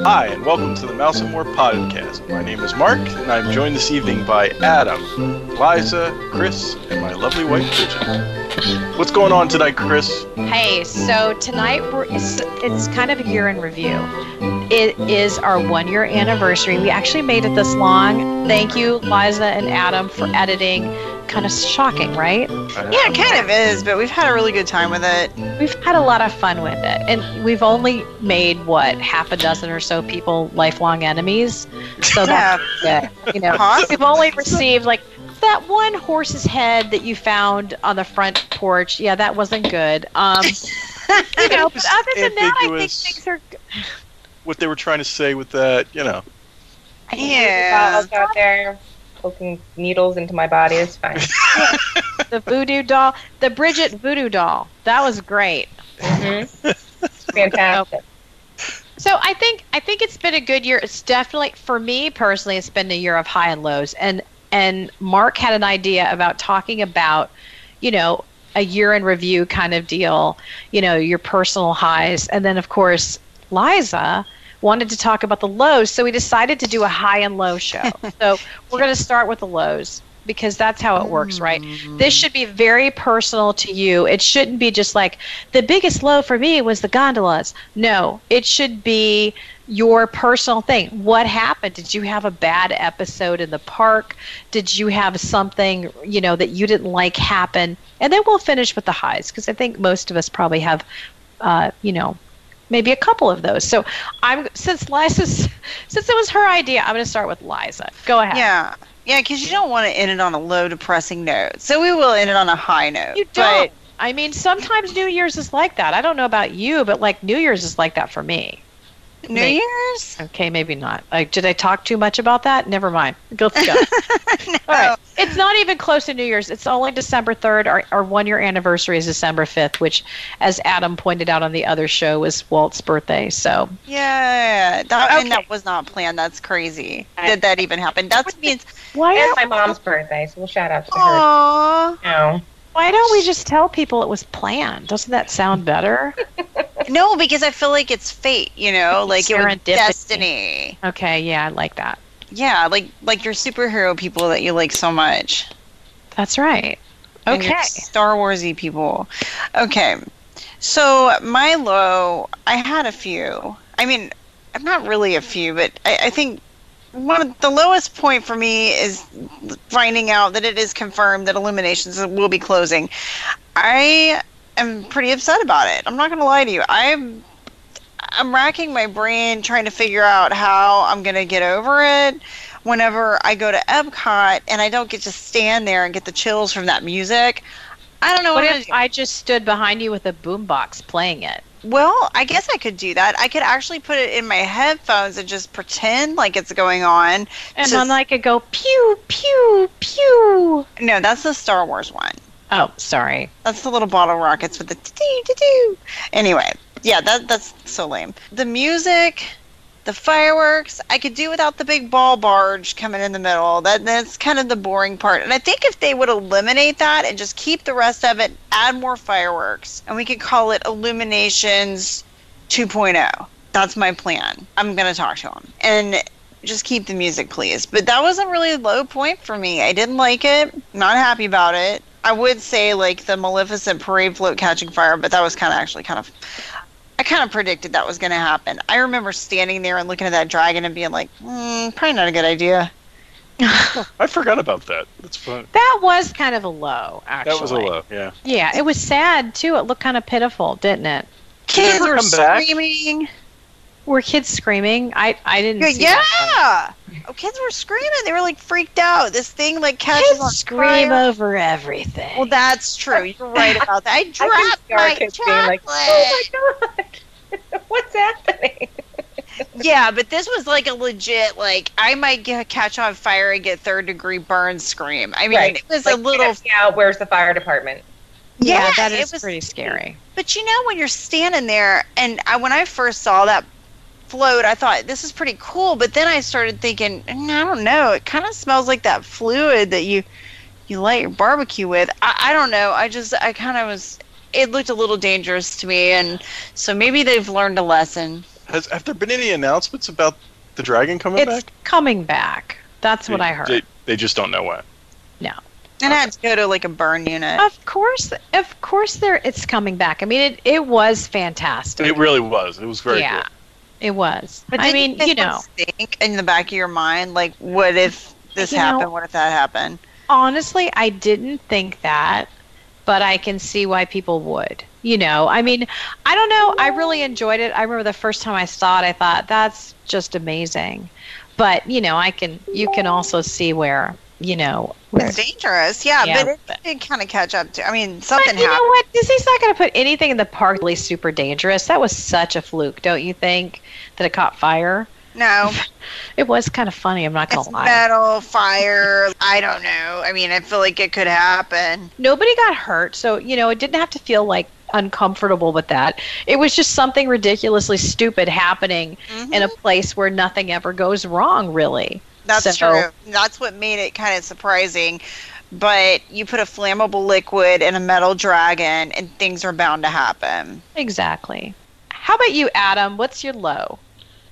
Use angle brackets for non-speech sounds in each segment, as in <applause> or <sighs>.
Hi, and welcome to the Mouse and More podcast. My name is Mark, and I'm joined this evening by Adam, Liza, Chris, and my lovely wife Bridgette. What's going on tonight, Chris? Hey, so tonight we're, it's, it's kind of a year in review. It is our one year anniversary. We actually made it this long. Thank you, Liza and Adam, for editing. Kind of shocking, right? Yeah, it kind of is, but we've had a really good time with it. We've had a lot of fun with it. And we've only made, what, half a dozen or so people lifelong enemies. So that's good. You know, Huh? we've only received like that one horse's head that you found on the front porch. Yeah, that wasn't good. Um, you <laughs> know, but other than that, I think things are What they were trying to say with that, you know. Yeah. dolls out there poking needles into my body. is fine. <laughs> the voodoo doll, the Bridgette voodoo doll. That was great. hmm <laughs> Fantastic. So I think I think it's been a good year. It's definitely for me personally, it's been a year of high and lows. And and Mark had an idea about talking about, you know, a year in review kind of deal. You know, your personal highs, and then of course Liza wanted to talk about the lows. So we decided to do a high and low show. <laughs> so we're going to start with the lows because that's how it works, right? This should be very personal to you. It shouldn't be just like the biggest low for me was the gondolas. No, it should be your personal thing. What happened? Did you have a bad episode in the park? Did you have something, you know, that you didn't like happen? And then we'll finish with the highs because I think most of us probably have uh, you know, maybe a couple of those. So I'm since Liza's <laughs> since it was her idea, I'm going to start with Liza. Go ahead. Yeah. Yeah, because you don't want to end it on a low, depressing note. So we will end it on a high note. You don't. I mean, sometimes New Year's is like that. I don't know about you, but like New Year's is like that for me. But New Me. Year's? Okay, maybe not. Like, did I talk too much about that? Never mind. Let's go. no. <laughs> All right. It's not even close to New Year's. It's only December 3rd. Our, our one year anniversary is December 5th, which, as Adam pointed out on the other show, was Walt's birthday. So, Yeah. That, And that was not planned. That's crazy. Did that even happen? That means. why, And my mom's birthday, so we'll shout out to her. Aww. No. why don't we just tell people it was planned? Doesn't that sound better? <laughs> No, because I feel like it's fate, you know? Like it was destiny. okay, yeah, I like that. Yeah, like like your superhero people that you like so much. That's right. Okay. Star Warsy people. Okay. So my low, I had a few. I mean, I'm not really a few, but I, I think one of the lowest point for me is finding out that it is confirmed that Illuminations will be closing. I am pretty upset about it. I'm not going to lie to you. I'm I'm racking my brain trying to figure out how I'm going to get over it whenever I go to Epcot and I don't get to stand there and get the chills from that music. I don't know What what, if I just stood behind you with a boombox playing it? Well, I guess I could do that. I could actually put it in my headphones and just pretend like it's going on. And then I could go pew, pew, pew. No, that's the Star Wars one. Oh, sorry. That's the little bottle rockets with the doo doo. Anyway, yeah, that that's so lame. The music, the fireworks, I could do without the big ball barge coming in the middle. That that's kind of the boring part. And I think if they would eliminate that and just keep the rest of it, add more fireworks, and we could call it Illuminations 2.0. That's my plan. I'm gonna talk to them and just keep the music, please. But that wasn't really a low point for me. I didn't like it. Not happy about it. I would say like the Maleficent parade float catching fire, but that was kind of actually kind of. I kind of predicted that was going to happen. I remember standing there and looking at that dragon and being like, mm, probably not a good idea. I forgot about that. That's fun. That was kind of a low, actually. That was a low, yeah. Yeah, it was sad too. It looked kind of pitiful, didn't it? Kids ever were come back? Screaming. Were kids screaming? I I didn't. Yeah, see that oh, kids were screaming. They were like freaked out. This thing like part. catches Kids on scream fire. over everything. Well, that's true. <laughs> You're right about that. I I dropped see our my kids chocolate. being like, oh my god, <laughs> what's happening? Yeah, but this was like a legit like I might get, catch on fire and get third degree burn scream. I mean, Right. it was Like, a little Yeah, where's the fire department? yeah, yeah, that was- pretty scary. But you know, when you're standing there, and I, when I first saw that float, I thought this is pretty cool. But then I started thinking, "Mm, I don't know, it kind of smells like that fluid that you you light your barbecue with. I, I don't know. I just I kind of was it looked a little dangerous to me, and so maybe they've learned a lesson. Has have there been any announcements about the dragon coming It's back? It's coming back. That's what I heard. They, they just don't know when. No. And I had to go to like a burn unit. Of course, of course, there it's coming back. I mean, it it was fantastic. It really was. It was very yeah, good. It was. But I mean, you know, think in the back of your mind, like, what if this You know- happened? what if that happened? honestly, I didn't think that, but I can see why people would. You know, I mean, I don't know. I really enjoyed it. I remember the first time I saw it, I thought that's just amazing. But you know, I can. You can also see where you know. It's dangerous, yeah, Yeah, but it but- did kind of catch up to. I mean, but something you know happened. what? Disney's not going to put anything in the park really super dangerous. That was such a fluke, don't you think? That it caught fire. No, <laughs> It was kind of funny. I'm not going to lie. metal, fire. I don't know. I mean, I feel like it could happen. nobody got hurt so you know it didn't have to feel like uncomfortable with that it was just something ridiculously stupid happening in a mm-hmm. place where nothing ever goes wrong really That's So- true. That's what made it kind of surprising. But you put a flammable liquid in a metal dragon, and things are bound to happen. exactly how about you adam what's your low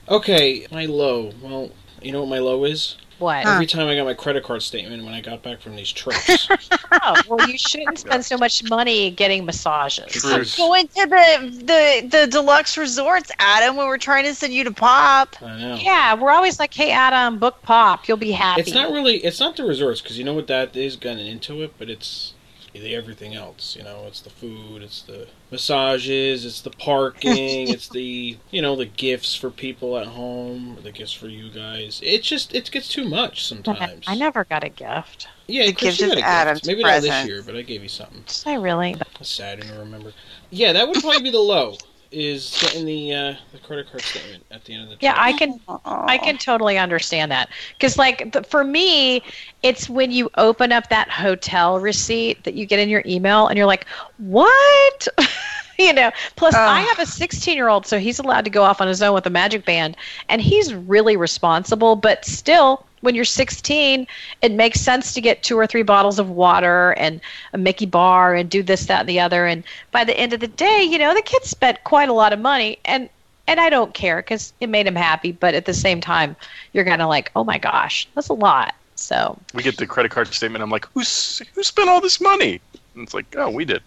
Okay, my low. Well, you know what my low is? What Huh. Every time I got my credit card statement when I got back from these trips. <laughs> oh well you shouldn't spend so much money getting massages True. Going to the the the deluxe resorts, Adam, when we're trying to send you to pop. I know. yeah we're always like hey adam book pop you'll be happy It's not really. It's not the resorts because you know what that is getting into it, but it's the everything else. You know, it's the food, it's the massages, it's the parking, <laughs> it's the you know the gifts for people at home, or the gifts for you guys. It just it gets too much sometimes. i never got a gift Yeah, The Chris, gift you is got a gift. Adam's Maybe not this year, but I gave you something. did i really That's sad to remember. Yeah, that would probably be the low. Is getting the uh, the credit card statement at the end of the yeah i can I can totally understand that because, like, the, for me, it's when you open up that hotel receipt that you get in your email, and you're like, "What?" <laughs> you know. Plus, I have a 16 year old, so he's allowed to go off on his own with a magic band, and he's really responsible. But still, when you're 16, it makes sense to get two or three bottles of water and a Mickey bar and do this, that, and the other. And by the end of the day, you know, the kid spent quite a lot of money, and and I don't care because it made him happy. But at the same time, you're kind of like, oh my gosh, that's a lot. So We get the credit card statement. I'm like, who's who spent all this money? And it's like, oh, we did.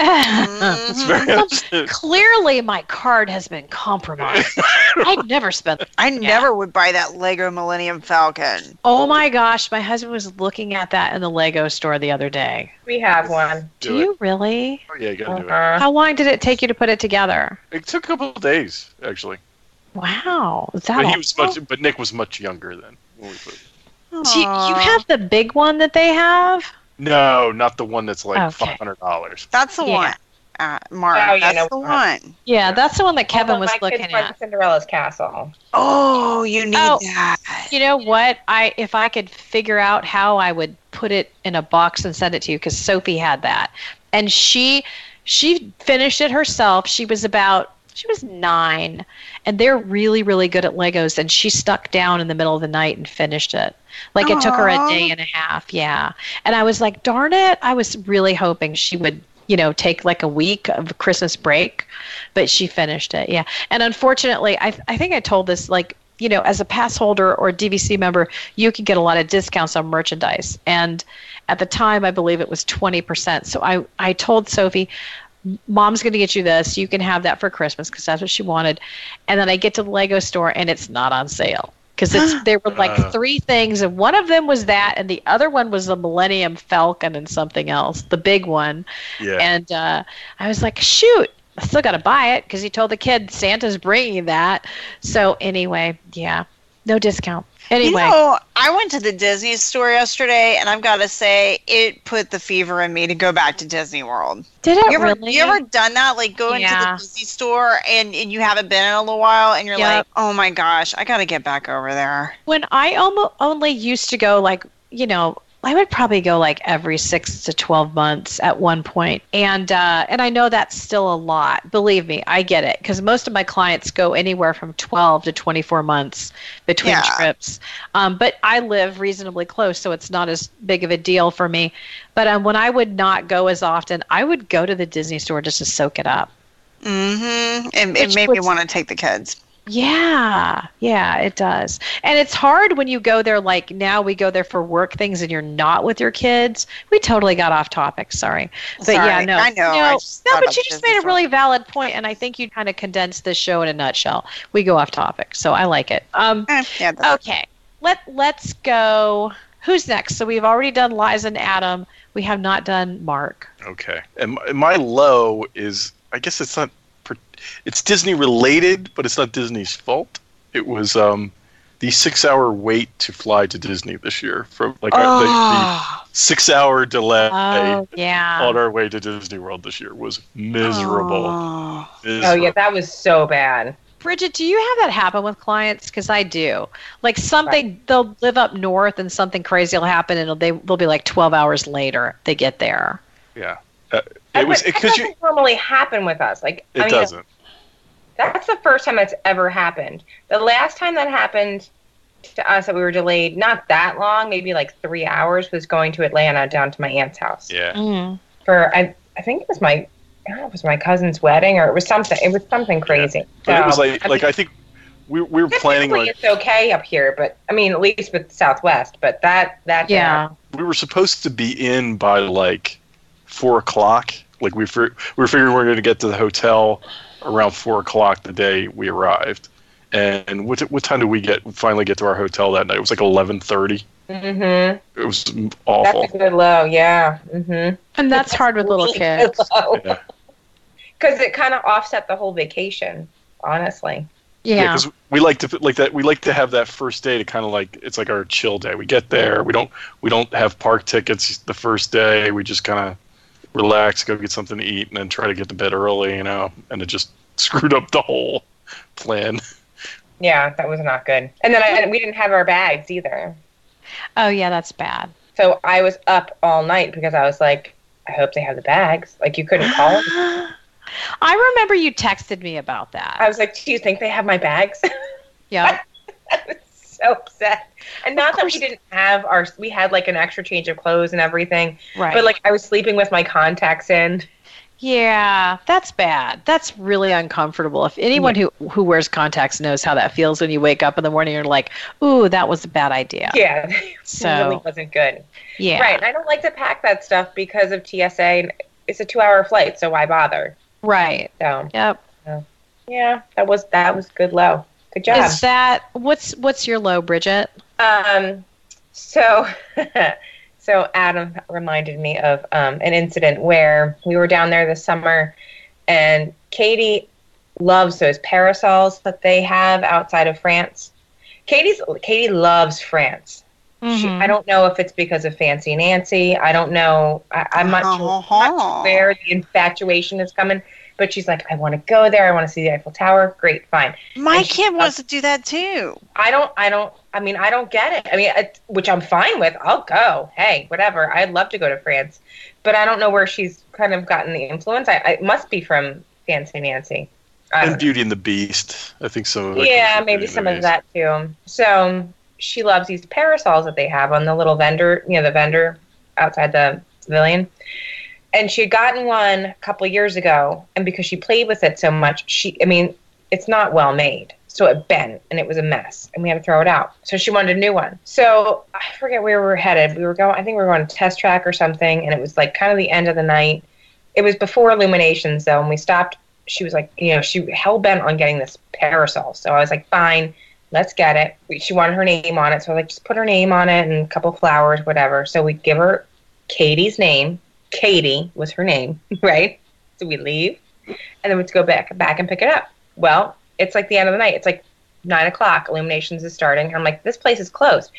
It's Mhm. very. <laughs> clearly, my card has been compromised. <laughs> I'd never spent. I never would buy that Lego Millennium Falcon. Oh my gosh, my husband was looking at that in the Lego store the other day. We have one. Do, Do you really? Oh, yeah, you gotta do it. Uh-huh. How long did it take you to put it together? It took a couple of days actually. Wow, is that But all? he was much. But Nick was much younger then. when we put- Do you, you have the big one that they have? No, not the one that's like Okay. five hundred dollars. That's the Yeah. one. Uh, Mark, Oh, yeah, that's no, the one. Yeah, that's the one that Kevin Although was my looking kids like at. Cinderella's castle. Oh, you need Oh. that. You know what? I if I could figure out how I would put it in a box and send it to you because Sophie had that, and she she finished it herself. She was about she was nine, and they're really really good at Legos. And she stuck down in the middle of the night and finished it. Like it took her a day and a half. Yeah, and I was like, darn it! I was really hoping she would. You know, take like a week of Christmas break, but she finished it. Yeah, and unfortunately, I I think I told this like you know, as a pass holder or DVC member, you can get a lot of discounts on merchandise. And at the time, I believe it was 20%. So I, I told Sophie, mom's going to get you this. You can have that for Christmas because that's what she wanted. And then I get to the Lego store and it's not on sale. Because it's <gasps> there were like Uh. three things, and one of them was that, and the other one was the Millennium Falcon and something else, the big one. Yeah. And uh, I was like, shoot, I still got to buy it because he told the kid Santa's bringing that. So anyway, yeah, no discount. Anyway, You know, I went to the Disney store yesterday, and I've got to say, it put the fever in me to go back to Disney World. did it You ever, really? you ever done that? Like go into Yeah. the Disney store and, and you haven't been in a little while, and you're Yep. like, oh my gosh, I got to get back over there. when I almo- only used to go like you know I would probably go like every six to twelve months at one point, and uh, and I know that's still a lot. Believe me, I get it because most of my clients go anywhere from twelve to twenty four months between Yeah. trips. Um, but I live reasonably close, so it's not as big of a deal for me. But um, when I would not go as often, I would go to the Disney store just to soak it up. Mm-hmm. It, it made me want to take the kids. Yeah, yeah, it does. And it's hard when you go there, like now we go there for work things and you're not with your kids. We totally got off topic, sorry. But yeah, no. I know, No, I no but you just made a store. really valid point, and I think you kind of condensed this show in a nutshell. We go off topic, so I like it. Um, Eh, yeah, okay, let, let's go. Who's next? So we've already done Liza and Adam. We have not done Mark. Okay. And my, my low is, I guess it's not, per- it's Disney related, but it's not Disney's fault. It was um, the six-hour wait to fly to Disney this year. From like uh, the, Oh, the six-hour delay Oh, yeah. on our way to Disney World this year was miserable. Oh. Oh yeah, that was so bad. Bridgette, do you have that happen with clients? Because I do. Like something, they'll live up north, and something crazy will happen, and it'll, they they'll be like twelve hours later they get there. Yeah. Uh, it was would- that because you. normally happen with us. Like It I mean, doesn't. That's the first time it's ever happened. The last time that happened to us that we were delayed, not that long, maybe like three hours, was going to Atlanta down to my aunt's house Yeah. Mm. for I I think it was my know, it was my cousin's wedding or it was something. It was something crazy. But it was like, I like mean, I think we, we were planning like it's okay up here, but I mean at least with Southwest. But that that Yeah. we were supposed to be in by like four o'clock. Like we fir- we were figuring we were going to get to the hotel around four o'clock the day we arrived. And what what time did we get finally get to our hotel that night? It was like eleven thirty. Mm-hmm. It was That's awful. a good low. Yeah. Mm-hmm. And that's hard with little kids. Yeah. Because it kind of offset the whole vacation. Honestly. Yeah, Yeah. because we like to like that. We like to have that first day to kind of like it's like our chill day. We get there. We don't we don't have park tickets the first day. We just kind of relax, go get something to eat, and then try to get to bed early. You know, and it just <laughs> screwed up the whole plan. Yeah, that was not good. And then I, we didn't have our bags either. Oh yeah, that's bad. So I was up all night because I was like, I hope they have the bags. Like you couldn't call. <gasps> I remember you texted me about that. I was like, do you think they have my bags? <laughs> yeah. <laughs> I was so upset. And not that we didn't have our, we had like an extra change of clothes and everything, Right. but like I was sleeping with my contacts in. yeah, that's bad. That's really uncomfortable. If anyone who who wears contacts knows how that feels when you wake up in the morning, you're like, "Ooh, that was a bad idea." Yeah, <laughs> So it really wasn't good. yeah, Right. And I don't like to pack that stuff because of TSA. And it's a two-hour flight, so why bother? right. So Yep. yeah, that was that was good low. Good job. Is that what's what's your low, Bridgette? Um, so, <laughs> so Adam reminded me of um, an incident where we were down there this summer, and Katie loves those parasols that they have outside of France. Katie's Katie loves France. She, Mhm. I don't know if it's because of Fancy Nancy. I don't know. I, I'm not sure I'm not sure where the infatuation is coming. But she's like, I want to go there. I want to see the Eiffel Tower. Great, fine. My she kid loves- wants to do that too. I don't, I don't, I mean, I don't get it. I mean, it, which I'm fine with. I'll go. Hey, whatever. I'd love to go to France, but I don't know where she's kind of gotten the influence. I, I it must be from Fancy Nancy. I don't And Beauty and the Beast. I think some of yeah, maybe some and of the that too. So she loves these parasols that they have on the little vendor, you know, the vendor outside the pavilion. And she had gotten one a couple years ago, and because she played with it so much, she, I mean, it's not well made. So it bent and it was a mess, and we had to throw it out. So she wanted a new one. So I forget where we were headed. We were going, I think we were on a test track or something, and it was like kind of the end of the night. It was before Illuminations though, and we stopped. She was like, you know, she hell bent on getting this parasol. So I was like, fine, let's get it. We- She wanted her name on it, so I was like, just put her name on it and a couple flowers, whatever. So we give her Katie's name. Katie was her name, <laughs> right? So we leave, and then we have to go back back and pick it up. Well, it's like the end of the night. It's like nine o'clock. Illuminations is starting. I'm like, this place is closed,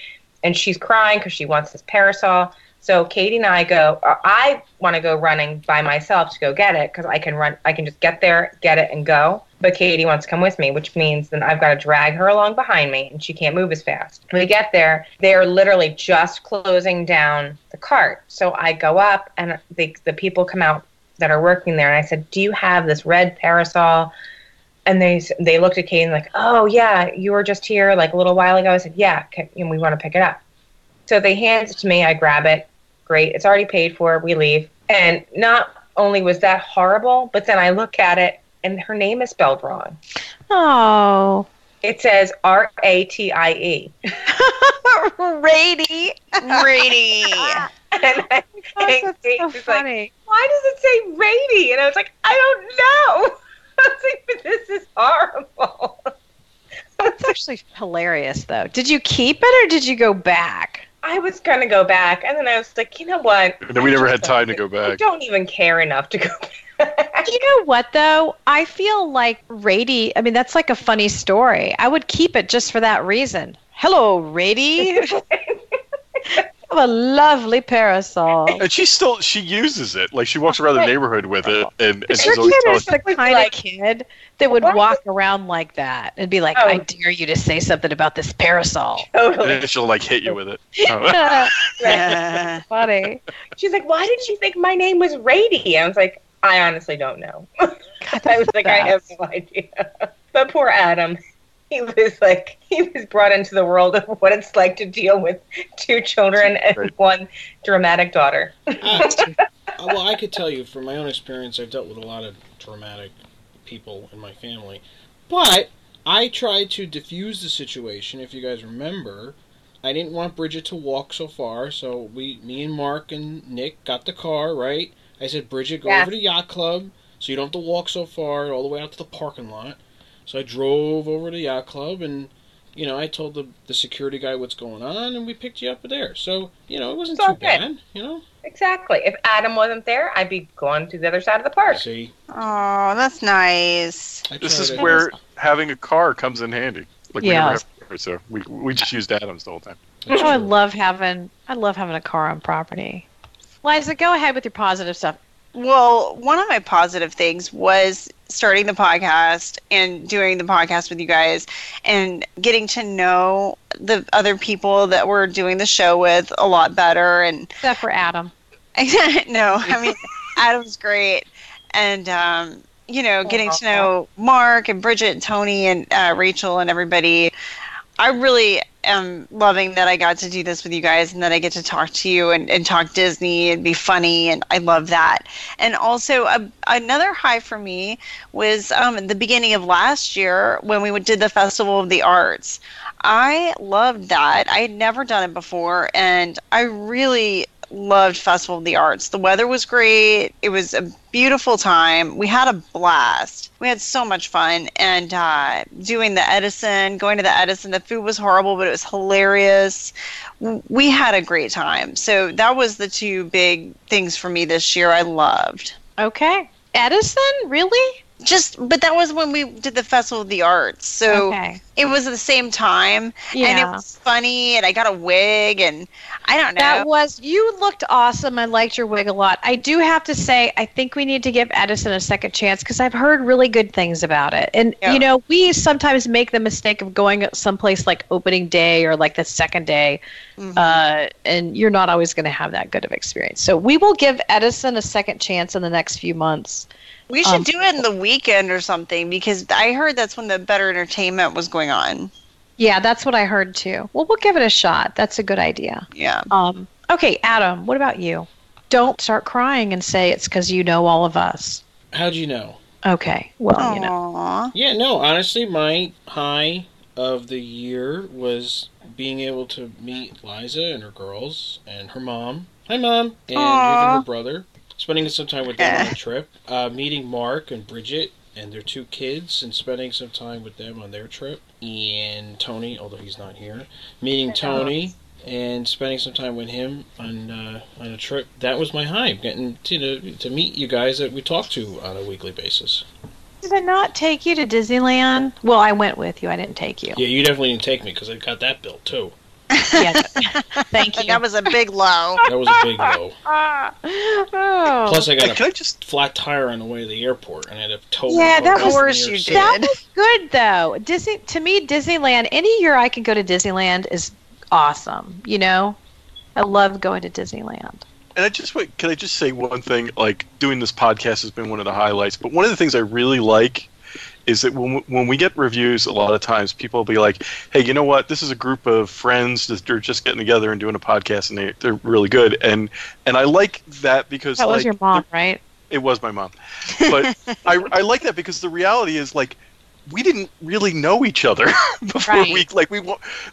and she's crying because she wants this parasol. So Katie and I go. I want to go running by myself to go get it because I can run. I can just get there, get it, and go. But Katie wants to come with me, which means then I've got to drag her along behind me and she can't move as fast. When we get there, they're literally just closing down the cart. So I go up and the, the people come out that are working there and I said, Do you have this red parasol? And they they looked at Katie and like, Oh yeah, you were just here like a little while ago. I said, Yeah, and we want to pick it up. So they hand it to me, I grab it. Great, it's already paid for. We leave. And not only was that horrible, but then I look at it and her name is spelled wrong. Oh. It says R A T I E. <laughs> Rady. Rady. <laughs> And I, Oh, and Kate so was like, funny. why does it say Rady? And I was like, I don't know. <laughs> I was like, but this is horrible. That's actually hilarious, though. Did you keep it or did you go back? I was gonna go back, and then I was like, you know what? And then we never had time to don't- go I back. don't even care enough to go back. You know what, though? I feel like Rady, I mean, that's like a funny story. I would keep it just for that reason. Hello, Rady. <laughs> have a lovely parasol. And she still she uses it. Like she walks around the neighborhood with it, and, and Your she's always kid telling is the kind like- of kid that would walk around like that and be like, Oh. "I dare you to say something about this parasol." and totally. then she'll like hit you with it. <laughs> Oh. Uh, <laughs> Funny. She's like, why did you think my name was Rady? I was like, I honestly don't know. <laughs> I was like, I have no idea. But poor Adam, he was like, he was brought into the world of what it's like to deal with two children and one dramatic daughter. <laughs> Uh, well, I could tell you from my own experience, I've dealt with a lot of dramatic people in my family. But I tried to diffuse the situation. If you guys remember, I didn't want Bridgette to walk so far, so we, me and Mark and Nick got the car. Right? I said, Bridgette, go Yeah. over to yacht club, so you don't have to walk so far all the way out to the parking lot. So I drove over to yacht club and. You know, I told the the security guy what's going on, and we picked you up there. So, you know, it wasn't It's all too good. bad. You know, Exactly. If Adam wasn't there, I'd be going to the other side of the park. see, oh, that's nice. This is to- where having a car comes in handy. Like we Yeah. never have so we we just used Adams the whole time. Oh, I love having I love having a car on property. Liza, go ahead with your positive stuff. Well, one of my positive things was starting the podcast and doing the podcast with you guys and getting to know the other people that we're doing the show with a lot better and Except for Adam. <laughs> no, I mean Adam's great, and um, you know, getting to know Mark and Bridgette and Tony and uh, Rachel and everybody. I really am loving that I got to do this with you guys and that I get to talk to you and, and talk Disney and be funny, and I love that. And also, a, another high for me was um, the beginning of last year when we did the Festival of the Arts. I loved that. I had never done it before, and I really loved Festival of the Arts. The weather was great. It was a beautiful time. We had a blast. We had so much fun. And uh, doing the Edison, going to the Edison, the food was horrible, but it was hilarious. We had a great time. So that was the two big things for me this year I loved. Okay. Edison, really? Just, but that was when we did the Festival of the Arts. So okay. it was at the same time. yeah. And it was funny, and I got a wig, and I don't know. That was you looked awesome. I liked your wig a lot. I do have to say, I think we need to give Edison a second chance because I've heard really good things about it. And Yeah. you know, we sometimes make the mistake of going someplace like opening day or like the second day, Mhm. uh, and you're not always going to have that good of experience. So we will give Edison a second chance in the next few months. We should Um, do it in the weekend or something because I heard that's when the better entertainment was going on. Yeah, that's what I heard too. Well, we'll give it a shot. That's a good idea. Yeah. Um, okay, Adam, what about you? Don't start crying and say it's because you know all of us. How'd you know? Okay, well, you know. Yeah, no, honestly, my high of the year was being able to meet Liza and her girls and her mom. Hi, mom. And Aw. even her brother. Spending some time with them on a trip. Uh, meeting Mark and Bridgette and their two kids and spending some time with them on their trip. And Tony, although he's not here. Meeting Tony and spending some time with him on uh, on a trip. That was my high. Getting to, to meet you guys that we talk to on a weekly basis. Did I not take you to Disneyland? Well, I went with you. I didn't take you. Yeah, you definitely didn't take me because I got that bill too. Yeah. <laughs> Thank you. that was a big low. That was a big low. <laughs> oh. Plus, I got can a I just flat tire on the way to the airport, and I had to totally. Yeah, that was- on you did. That was good though. Disney to me, Disneyland. Any year I can go to Disneyland is awesome. You know, I love going to Disneyland. And I just wait. Can I just say one thing? Like doing this podcast has been one of the highlights. But one of the things I really like is that when when we get reviews, a lot of times people will be like, "Hey, you know what? This is a group of friends that are just getting together and doing a podcast, and they they're really good." And and I like that because That was like, your mom, right? It was my mom, but I I like that because the reality is like we didn't really know each other <laughs> before Right. we like we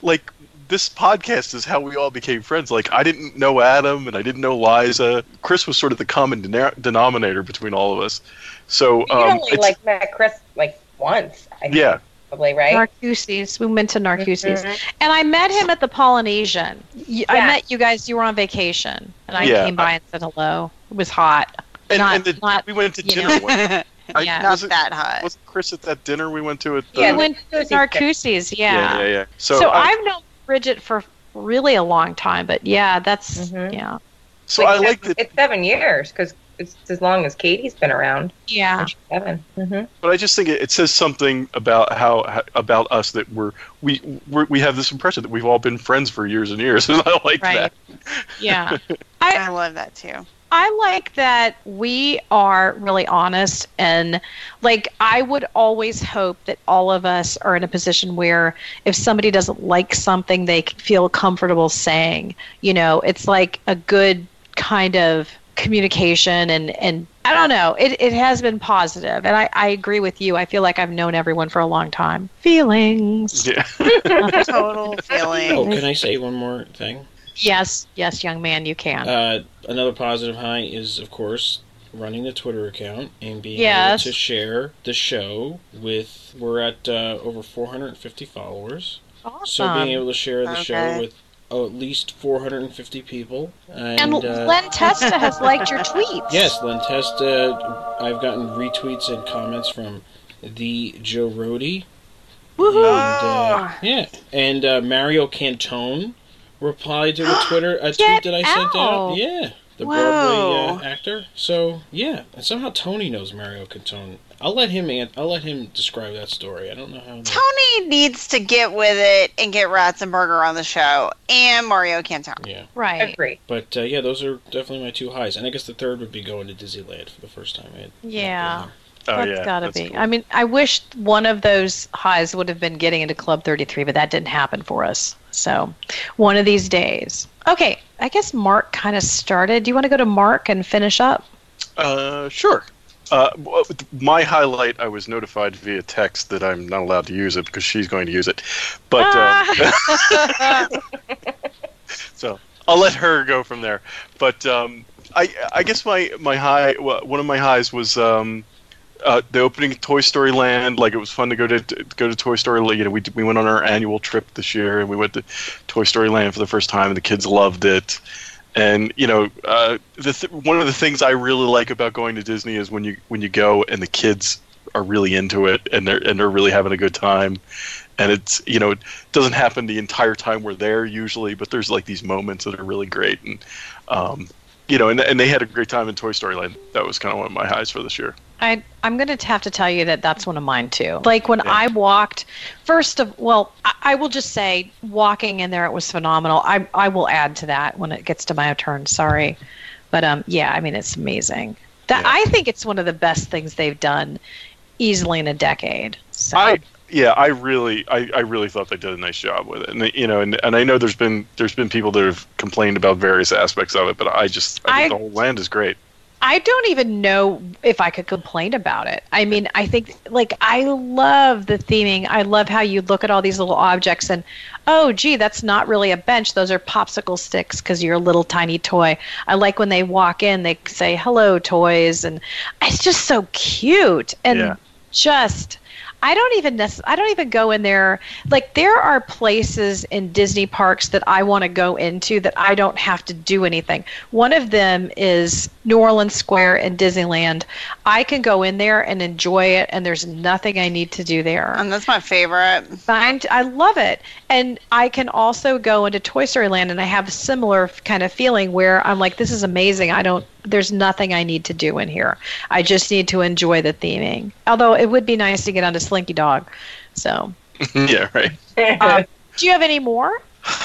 like this podcast is how we all became friends. Like I didn't know Adam and I didn't know Liza. Chris was sort of the common dena- denominator between all of us. So You um, only it's- like met Chris like once. I think, yeah, probably right. Narcoossee's. We went to Narcoossee's. Mhm. And I met him at the Polynesian. Y- I Yeah. met you guys. You were on vacation, and I Yeah, came by and said hello. It was hot. and, Not- and the, not, we went to dinner. know. one- <laughs> I, Yeah. Not wasn't, that hot. wasn't Chris at that dinner we went to at the Yeah, we went to Narcoossee's. Narcoossee's. Yeah. yeah yeah yeah. So, So, I, I've known Bridgette for really a long time, but yeah, that's Mhm. yeah, so I like seven- that, It's seven years because it's as long as Katie's been around. yeah. 7 Mm-hmm. but I just think it, it says something about how, how about us that we're we we're, we have this impression that we've all been friends for years and years, <laughs> and I like Right. that. Yeah. <laughs> I love that too. I like that we are really honest and like I would always hope that all of us are in a position where if somebody doesn't like something they c- feel comfortable saying, you know, it's like a good kind of communication and and I don't know, it it has been positive and I I agree with you. I feel like I've known everyone for a long time. Feelings. Yeah. <laughs> Total feelings. Oh, can I say one more thing? Yes, yes, young man, you can. Uh, another positive high is, of course, running the Twitter account and being Yes. able to share the show with. We're at uh, over 450 followers, awesome. so being able to share the show with oh, at least 450 people. And, and uh, Len Testa <laughs> has liked your tweets. Yes, Len Testa. I've gotten retweets and comments from the Joe Rohde. Woohoo. And, uh, yeah, and uh, Mario Cantone replied to a <gasps> Twitter a tweet that I sent out. out. Yeah, the Whoa. Broadway uh, actor. So yeah, and somehow Tony knows Mario Cantone. I'll let him. An- I'll let him describe that story. I don't know how. that- Tony needs to get with it and get Ratzenberger on the show and Mario Cantone. Yeah, Right. Agree. but uh, yeah, those are definitely my two highs, and I guess the third would be going to Disneyland for the first time. I had not been Yeah. Oh That's yeah. gotta that's be. cool. I mean, I wish one of those highs would have been getting into Club 33, but that didn't happen for us. So, one of these days. Okay, I guess Mark kind of started. Do you want to go to Mark and finish up? Uh, sure. Uh, my highlight, I was notified via text that I'm not allowed to use it because she's going to use it. But Ah. um, <laughs> <laughs> so I'll let her go from there. But um, I, I guess my my high, one of my highs was um, uh, the opening Toy Story Land. Like it was fun to go to, to go to Toy Story. Land. You know, we we went on our annual trip this year, and we went to Toy Story Land for the first time, and the kids loved it. And you know, uh, the th- one of the things I really like about going to Disney is when you when you go and the kids are really into it and they're and they're really having a good time. And it's you know it doesn't happen the entire time we're there usually, but there's like these moments that are really great and um, you know and and they had a great time in Toy Story Land. That was kind of one of my highs for this year. I I'm going to have to tell you that that's one of mine too. Like when Yeah. I walked, first of well, I, I will just say walking in there it was phenomenal. I I will add to that when it gets to my turn. Sorry, but um yeah, I mean it's amazing. That Yeah. I think it's one of the best things they've done, easily in a decade. So I yeah, I really, I, I really thought they did a nice job with it, and you know, and, and I know there's been there's been people that have complained about various aspects of it, but I just I think I- the whole land is great. I don't even know if I could complain about it. I mean, I think like I love the theming. I love how you look at all these little objects and oh, gee, that's not really a bench. Those are popsicle sticks because you're a little tiny toy. I like when they walk in, they say hello, toys, and it's just so cute and Yeah. just. I don't even necess- I don't even go in there. Like there are places in Disney parks that I want to go into that I don't have to do anything. One of them is New Orleans Square in Disneyland. I can go in there and enjoy it, and there's nothing I need to do there. And that's my favorite. I, I love it. And I can also go into Toy Story Land and I have a similar kind of feeling where I'm like, this is amazing. I don't, there's nothing I need to do in here. I just need to enjoy the theming. Although it would be nice to get onto Slinky Dog. So, <laughs> yeah, right. um, <laughs> do you have any more?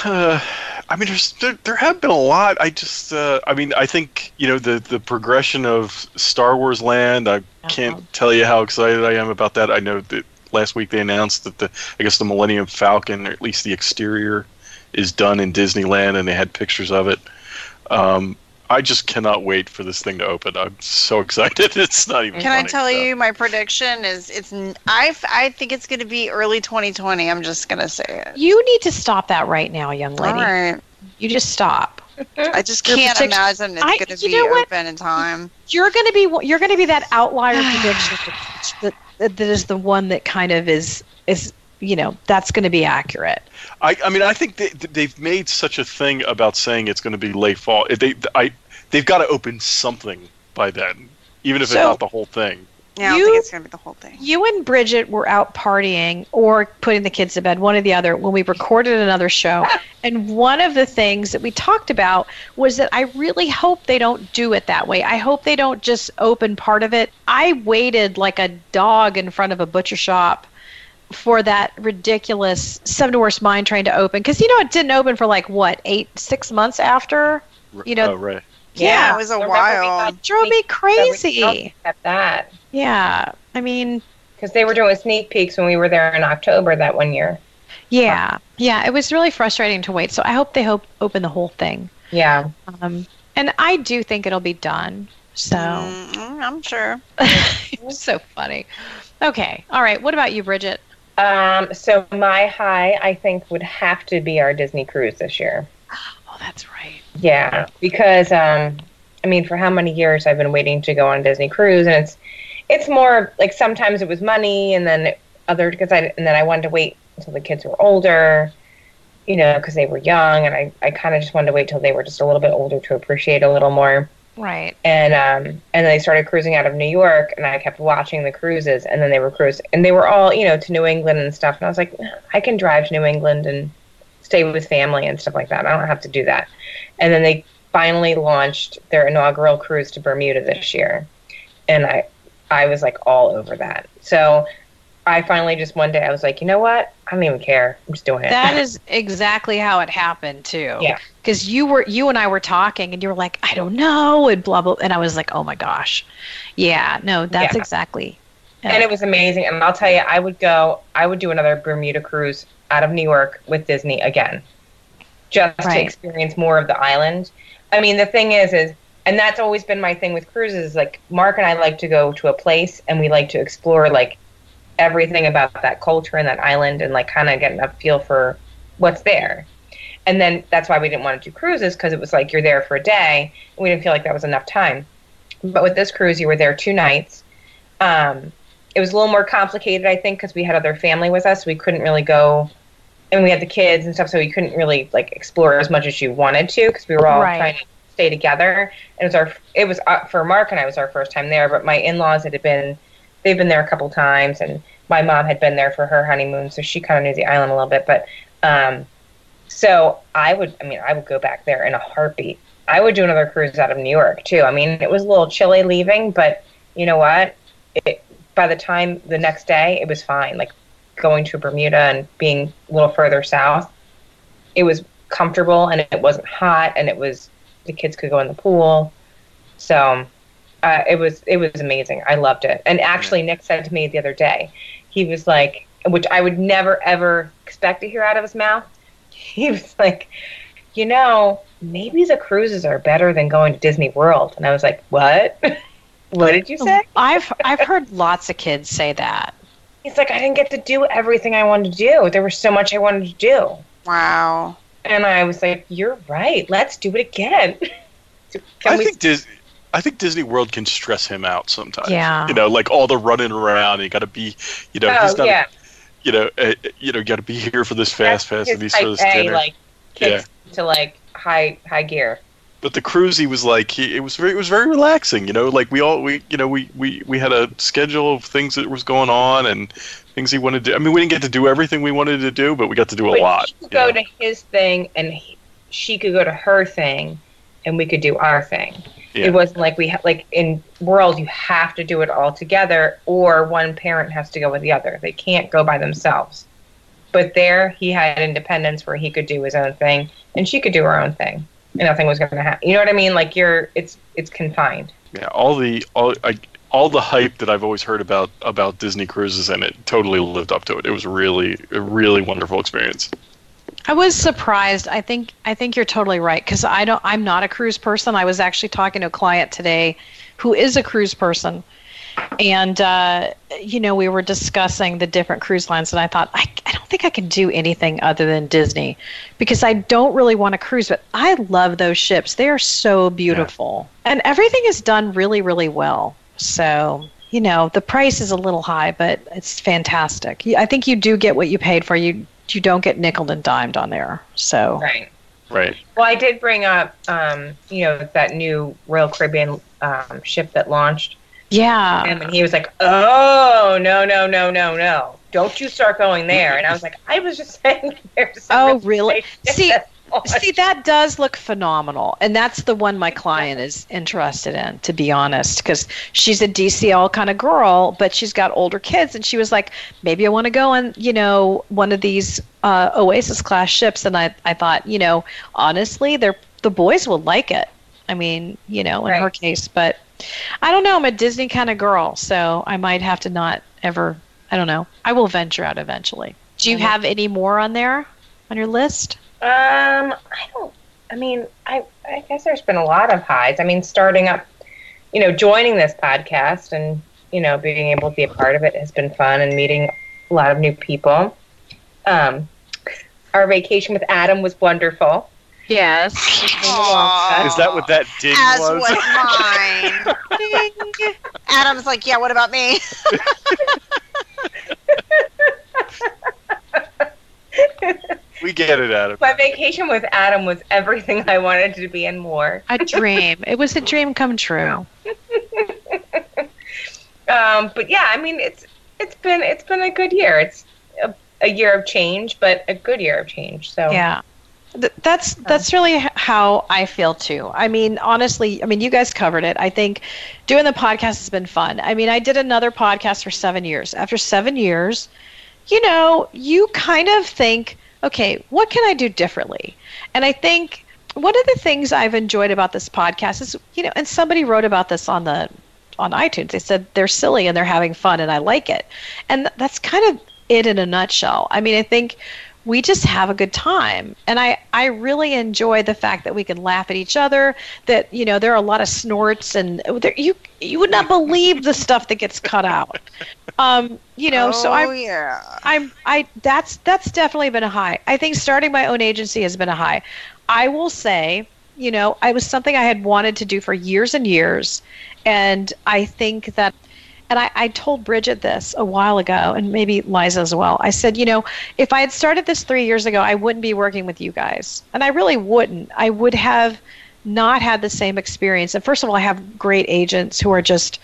Uh, <sighs> I mean, there's there, there have been a lot. I just, uh, I mean, I think you know the the progression of Star Wars Land. I can't Uh-huh. tell you how excited I am about that. I know that last week they announced that the, I guess the Millennium Falcon, or at least the exterior, is done in Disneyland, and they had pictures of it. Um, I just cannot wait for this thing to open. I'm so excited. <laughs> It's not even. Can I tell so. you my prediction is it's I I think it's going to be early 2020. I'm just going to say it. You need to stop that right now, young lady. All right. You just stop. I just Your can't imagine it's I- going to you be know what? open in time. You're going to be you're going to be that outlier <sighs> prediction that, that that is the one that kind of is is you know that's going to be accurate. I, I mean, I think they, they've made such a thing about saying it's going to be late fall. They, I, they've got to open something by then, even if it's not the whole thing. Yeah, I You- think it's going to be the whole thing. You and Bridgette were out partying or putting the kids to bed, one or the other, when we recorded another show. <laughs> And one of the things that we talked about was that I really hope they don't do it that way. I hope they don't just open part of it. I waited like a dog in front of a butcher shop for that ridiculous Seven Dwarfs Mine Train to open because you know it didn't open for like what eight six months after. You know- oh, right. Yeah, it was a So remember while. It drove me crazy. At that. Yeah, I mean, Because they were doing sneak peeks when we were there in October that one year. Yeah, yeah, it was really frustrating to wait. So I hope they hope open the whole thing. Yeah. Um, and I do think it'll be done. So Mm, I'm sure. <laughs> it's so funny. Okay, all right. What about you, Bridgette? Um, so my high, I think, would have to be our Disney cruise this year. <gasps> Oh, that's right. Yeah, because um, I mean, for how many years I've been waiting to go on a Disney cruise, and it's it's more like sometimes it was money, and then other because I and then I wanted to wait until the kids were older, you know, because they were young, and I I kind of just wanted to wait till they were just a little bit older to appreciate a little more. Right. And um, and they started cruising out of New York, and I kept watching the cruises, and then they were cruising, and they were all you know to New England and stuff, and I was like, I can drive to New England and stay with family and stuff like that. I don't have to do that. And then they finally launched their inaugural cruise to Bermuda this year, and I I was like all over that. So I finally just one day I was like, you know what? I don't even care. I'm just doing it. That <laughs> is exactly how it happened too. Yeah. Because you were you and I were talking, and you were like, I don't know, and blah blah, and I was like, oh my gosh, yeah, no, that's Yeah. exactly. and it was amazing. And I'll tell you, I would go. I would do another Bermuda cruise out of New York with Disney again, just to experience more of the island. I mean, the thing is, is and that's always been my thing with cruises. is, Like Mark and I like to go to a place and we like to explore like everything about that culture and that island and like kind of get a feel for what's there. And then that's why we didn't want to do cruises because it was like you're there for a day. And we didn't feel like that was enough time. But with this cruise, you were there two nights. Um, it was a little more complicated, I think, because we had other family with us. We couldn't really go, and we had the kids and stuff, so we couldn't really like explore as much as you wanted to because we were all Right. trying to stay together. And it was our, it was uh, for Mark and I was our first time there, but my in-laws had been, they've been there a couple times, and my mom had been there for her honeymoon, so she kind of knew the island a little bit. But um, so I would, I mean, I would go back there in a heartbeat. I would do another cruise out of New York too. I mean, it was a little chilly leaving, but you know what? It, by the time the next day, it was fine. Like going to Bermuda and being a little further south, it was comfortable and it wasn't hot, and it was the kids could go in the pool. So uh, it was it was amazing. I loved it. And actually, Nick said to me the other day, he was like, which I would never ever expect to hear out of his mouth. <laughs> He was like, you know, maybe the cruises are better than going to Disney World. And I was like, what? <laughs> what did you say? I've I've heard lots of kids say that. He's like, I didn't get to do everything I wanted to do. There was so much I wanted to do. Wow. And I was like, you're right. Let's do it again. <laughs> Can I we? think Dis- I think Disney World can stress him out sometimes. Yeah. You know, like all the running around. You got to be, you know, oh he's not, yeah, you know, uh, you know, got to be here for this fast That's pass and his these for type this A, dinner. like kicks to like high high gear. But the cruise, he was like, he, it was very, it was very relaxing. You know, like we all, we, you know, we, we, we had a schedule of things that was going on and things he wanted to. do. I mean, we didn't get to do everything we wanted to do, but we got to do a But lot. Go know? to his thing, and he, she could go to her thing, and we could do our thing. Yeah. It wasn't like we ha- like in world you have to do it all together, or one parent has to go with the other. They can't go by themselves. But there, he had independence where he could do his own thing, and she could do her own thing, nothing was going to happen. You know what I mean? Like you're, it's it's confined. Yeah, all the all I, all the hype that I've always heard about about Disney cruises and it totally lived up to it. It was really a really wonderful experience. I was surprised. I think I think you're totally right because I don't. I'm not a cruise person. I was actually talking to a client today, who is a cruise person, and uh, you know we were discussing the different cruise lines, and I thought I, I don't think I can do anything other than Disney because I don't really want to cruise, but I love those ships. They are so beautiful, and everything is done really really well. So you know the price is a little high, but it's fantastic. I think you do get what you paid for. You you don't get nickel and dimed on there. So Right. Right. Well, I did bring up, um, you know, that new Royal Caribbean um, ship that launched, yeah, him, and he was like, "Oh no, no, no, no, no! Don't you start going there!" And I was like, "I was just <laughs> saying there's." Oh, really? See- <laughs> that see that does look phenomenal, and that's the one my client is interested in. To be honest, because she's a DCL kind of girl, but she's got older kids, and she was like, maybe I want to go on, you know, one of these uh, Oasis class ships, and I I thought, you know, honestly, they're the boys will like it. I mean, you know, in her case, but I don't know. I'm a Disney kind of girl, so I might have to not ever. I don't know. I will venture out eventually. Do you have any more on there on your list? Um, I don't. I mean, I I guess there's been a lot of highs. I mean, starting up, you know, joining this podcast and you know being able to be a part of it has been fun and meeting a lot of new people. Um, our vacation with Adam was wonderful. Yes. Aw. Is that what that ding As was? was mine. <laughs> Adam's like, yeah, what about me? we get it, Adam. My vacation with Adam was everything I wanted to be and more. A dream. it was a dream come true. <laughs> Um, but yeah, I mean, it's it's been it's been a good year. It's a, a year of change, but a good year of change. So Yeah. Th- That's that's really how I feel too. I mean, honestly, I mean, you guys covered it. I think doing the podcast has been fun. I mean, I did another podcast for seven years. After seven years, you know, you kind of think, okay, what can I do differently? And I think one of the things I've enjoyed about this podcast is, you know, and somebody wrote about this on the on iTunes. They said they're silly and they're having fun, and I like it. And that's kind of it in a nutshell. I mean, I think we just have a good time and i i really enjoy the fact that we can laugh at each other that you know there are a lot of snorts and there, you you would not believe the stuff that gets cut out um you know so oh, i yeah. I'm I that's that's definitely been a high. I think starting my own agency has been a high. I will say, you know, I was something I had wanted to do for years and years, and I think that. And I, I told Bridgette this a while ago, and maybe Liza as well. I said, you know, if I had started this three years ago, I wouldn't be working with you guys. And I really wouldn't. I would have not had the same experience. And first of all, I have great agents who are just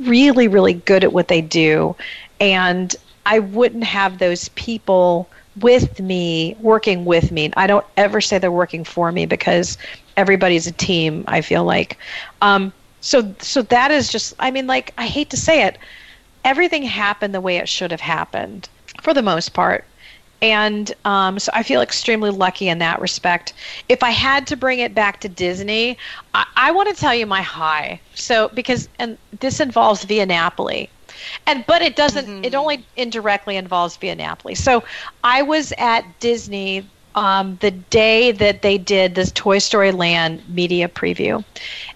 really, really good at what they do. And I wouldn't have those people with me, working with me. I don't ever say they're working for me because everybody's a team, I feel like. Um, so, so that is just, I mean, like, I hate to say it, everything happened the way it should have happened for the most part. And um, so I feel extremely lucky in that respect. If I had to bring it back to Disney, I, I want to tell you my high. So because and this involves Via Napoli, and but it doesn't. It only indirectly involves Via Napoli. So I was at Disney um, the day that they did this Toy Story Land media preview.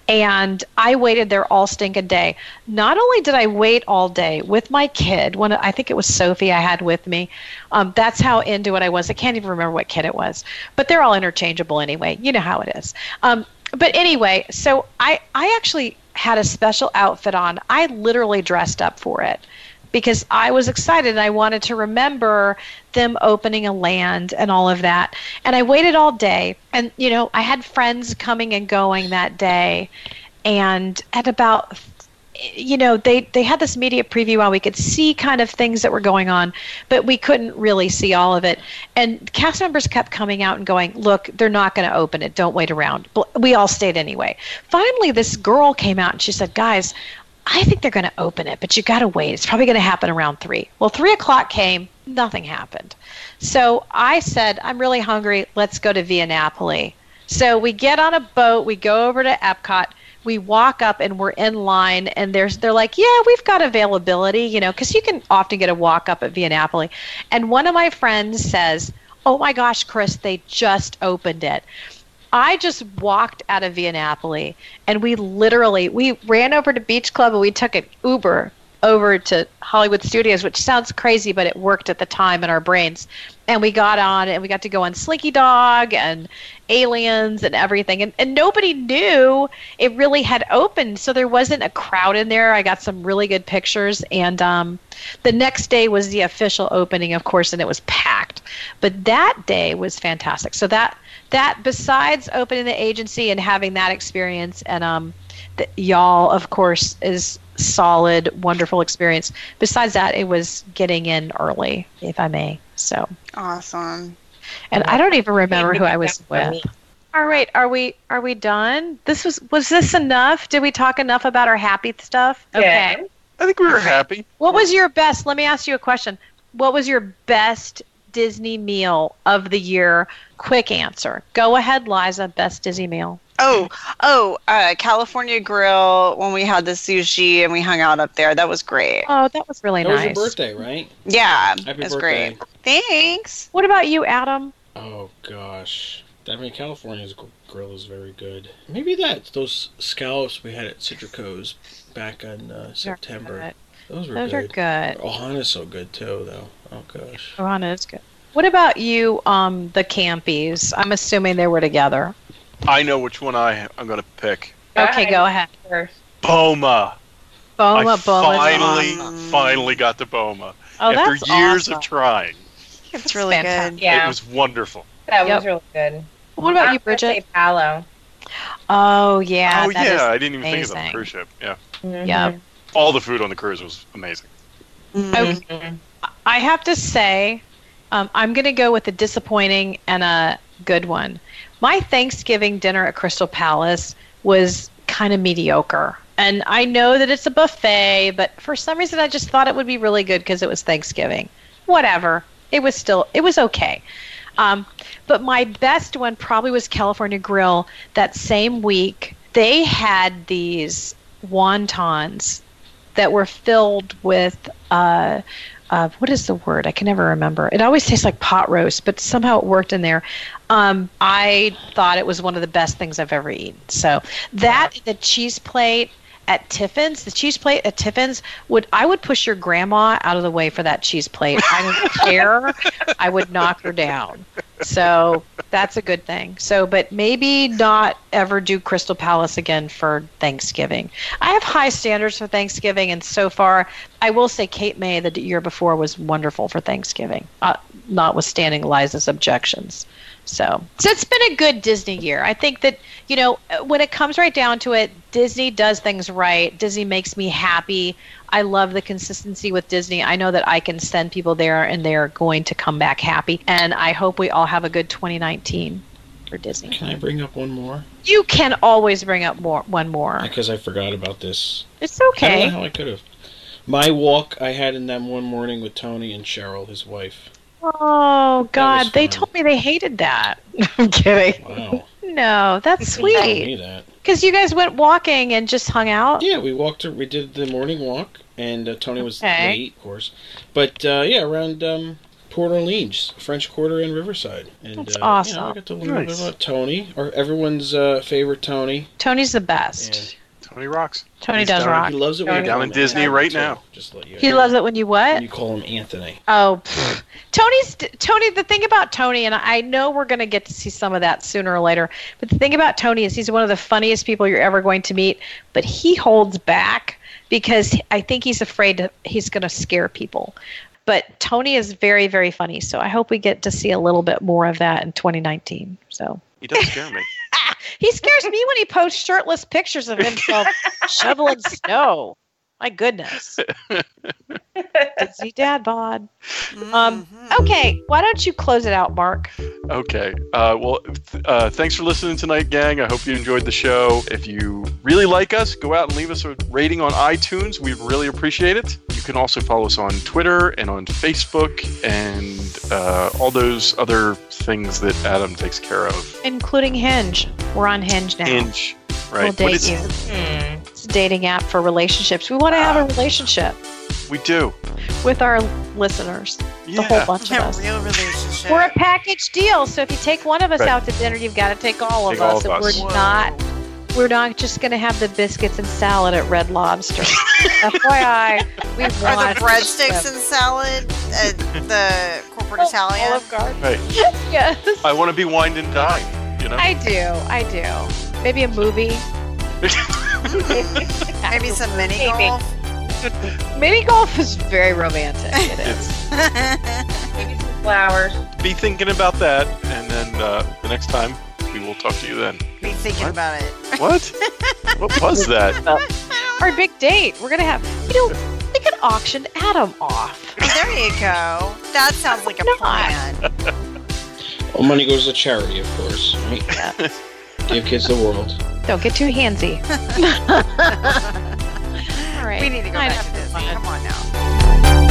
And I waited there all stinking day. Not only did I wait all day with my kid, when I think it was Sophie I had with me. Um, that's how into it I was. I can't even remember what kid it was, but they're all interchangeable anyway. You know how it is. Um, but anyway, so I I actually had a special outfit on. I literally dressed up for it because I was excited and I wanted to remember them opening a land and all of that. And I waited all day. And, you know, I had friends coming and going that day. And at about you know they they had this media preview while we could see kind of things that were going on but we couldn't really see all of it and cast members kept coming out and going look they're not going to open it don't wait around but we all stayed anyway finally this girl came out and she said guys I think they're going to open it, but you got to wait. It's probably going to happen around three. Well, three o'clock came, nothing happened. So I said, I'm really hungry. Let's go to Via Napoli. So we get on a boat, we go over to Epcot, we walk up and we're in line and there's they're like, "Yeah, we've got availability, you know, cuz you can often get a walk up at Via Napoli." And one of my friends says, "Oh my gosh, Chris, they just opened it." I just walked out of Via Napoli and we literally we ran over to Beach Club and we took an Uber over to Hollywood Studios, which sounds crazy, but it worked at the time in our brains. And we got on and we got to go on Slinky Dog and Aliens and everything. And, and nobody knew it really had opened. So there wasn't a crowd in there. I got some really good pictures. And um, the next day was the official opening, of course, and it was packed. But that day was fantastic. So that that besides opening the agency and having that experience and um the, y'all of course is solid wonderful experience. Besides that it was getting in early if i may so. Awesome. and i don't even remember who i was with. all right are we are we done? This was was this enough? Did we talk enough about our happy stuff? Okay. I think we were happy. what was your best let me ask you a question. What was your best disney meal of the year quick answer go ahead liza best disney meal Oh, oh, uh, California Grill when we had the sushi and we hung out up there. That was great. oh that was really That was nice your birthday, right? Yeah, Happy was birthday. great. Thanks. what about you adam Oh gosh, I mean California's grill is very good. Maybe that those scallops we had at Citrico's back in uh, September. Those were Those are good. good. Ohana's so good too, though. Oh gosh. Ohana is good. What about you, um, the Campies? I'm assuming they were together. I know which one I I'm gonna pick. Okay, go ahead. First. Boma. Boma, I Boma. finally, awesome. finally got to Boma Oh, after that's years awesome. of trying. It's really fantastic. good. Yeah, It was wonderful. that Yep. was really good. What about I'm you, gonna Bridgette? say Palo. Oh, yeah. oh that yeah, is- I didn't even think of that on the cruise ship. Yeah, Mhm. Yeah. All the food on the cruise was amazing. Mm. Okay. I have to say, um, I'm going to go with a disappointing and a good one. My Thanksgiving dinner at Crystal Palace was kind of mediocre. And I know that it's a buffet, but for some reason I just thought it would be really good because it was Thanksgiving. Whatever. It was still, it was okay. Um, but my best one probably was California Grill that same week. They had these wontons that were filled with uh, uh, what is the word? I can never remember. It always tastes like pot roast, but somehow it worked in there. Um, I thought it was one of the best things I've ever eaten. So that the cheese plate at Tiffin's, the cheese plate at Tiffin's would I would push your grandma out of the way for that cheese plate. I don't care. <laughs> I would knock her down. So that's a good thing. So, but maybe not ever do Crystal Palace again for Thanksgiving. I have high standards for Thanksgiving, and so far, I will say Cape May the year before was wonderful for Thanksgiving, uh, notwithstanding Liza's objections. So, so it's been a good Disney year. I think that you know when it comes right down to it, Disney does things right. Disney makes me happy. I love the consistency with Disney. I know that I can send people there and they're going to come back happy. And I hope we all have a good 2019 for Disney. Can I bring up one more? You can always bring up more one more. Because I forgot about this. It's I okay. know how I could have. My walk I had in them one morning with Tony and Cheryl, his wife. Oh God, they told me they hated that. <laughs> I'm kidding. Wow. No, that's sweet. me that. Because you guys went walking and just hung out. Yeah, we walked. We did the morning walk, and uh, Tony was Okay. late, of course. But uh, yeah, around um, Port Orleans, French Quarter, and Riverside. And, That's uh, awesome. You know, I got to learn Nice. about Tony, or everyone's uh, favorite Tony. Tony's the best. And Tony rocks. Tony He's does down- rock. He loves it when Down you call in Disney Anthony, right now. Just let you He know. loves it when you what? When you call him Anthony. Oh. Tony's Tony. The thing about Tony, and I know we're going to get to see some of that sooner or later. But the thing about Tony is he's one of the funniest people you're ever going to meet. But he holds back because I think he's afraid he's going to scare people. But Tony is very, very funny. So I hope we get to see a little bit more of that in 2019. So He does scare me. <laughs> he scares me when he posts shirtless pictures of himself shoveling snow. My goodness. <laughs> Disney dad bod. Um, Mhm. Okay, why don't you close it out, Mark? Okay. Uh, well, th- uh, thanks for listening tonight, gang. I hope you enjoyed the show. If you really like us, go out and leave us a rating on iTunes. We really appreciate it. You can also follow us on Twitter and on Facebook and uh, all those other things that Adam takes care of. Including Hinge. We're on Hinge now. Hinge, right? We'll date you. Hmm. It's a dating app for relationships. We want to have Ah. a relationship We do. with our listeners, yeah. the whole Yeah. bunch of us. real relationship. We're a package deal, so if you take one of us Right. out to dinner, you've got to take all of Take all us. of us. we're Whoa. not we're not just going to have the biscuits and salad at Red Lobster. <laughs> FYI, we Or want the breadsticks and salad at the corporate Italian. Olive Garden. Right. <laughs> Yes. I want to be wined and dined. You know. I do. I do. Maybe a movie. <laughs> Maybe some mini Maybe. golf. Mini golf is very romantic. It is. Maybe some flowers. be thinking about that, and then uh, the next time we will talk to you then. Be thinking What? about it. What? <laughs> what was that? Our big date. We're gonna have. You know, we could auction Adam off. There you go. That sounds like a Not. plan. <laughs> All money goes to charity, of course. Right? Give kids the world. Don't get too handsy. <laughs> All right. We need to go I back to Come on now.